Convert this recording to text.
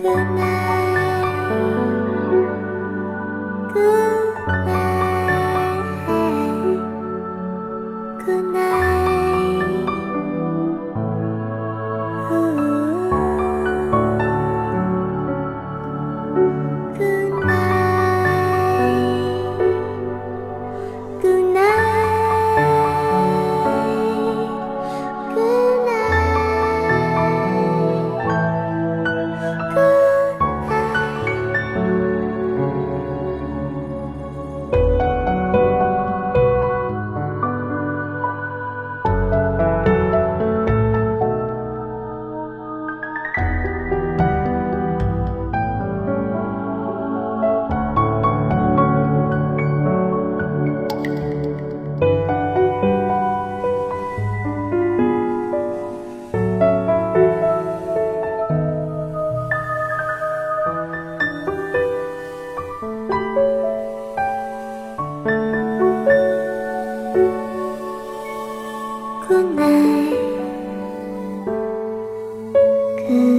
个男。Mm.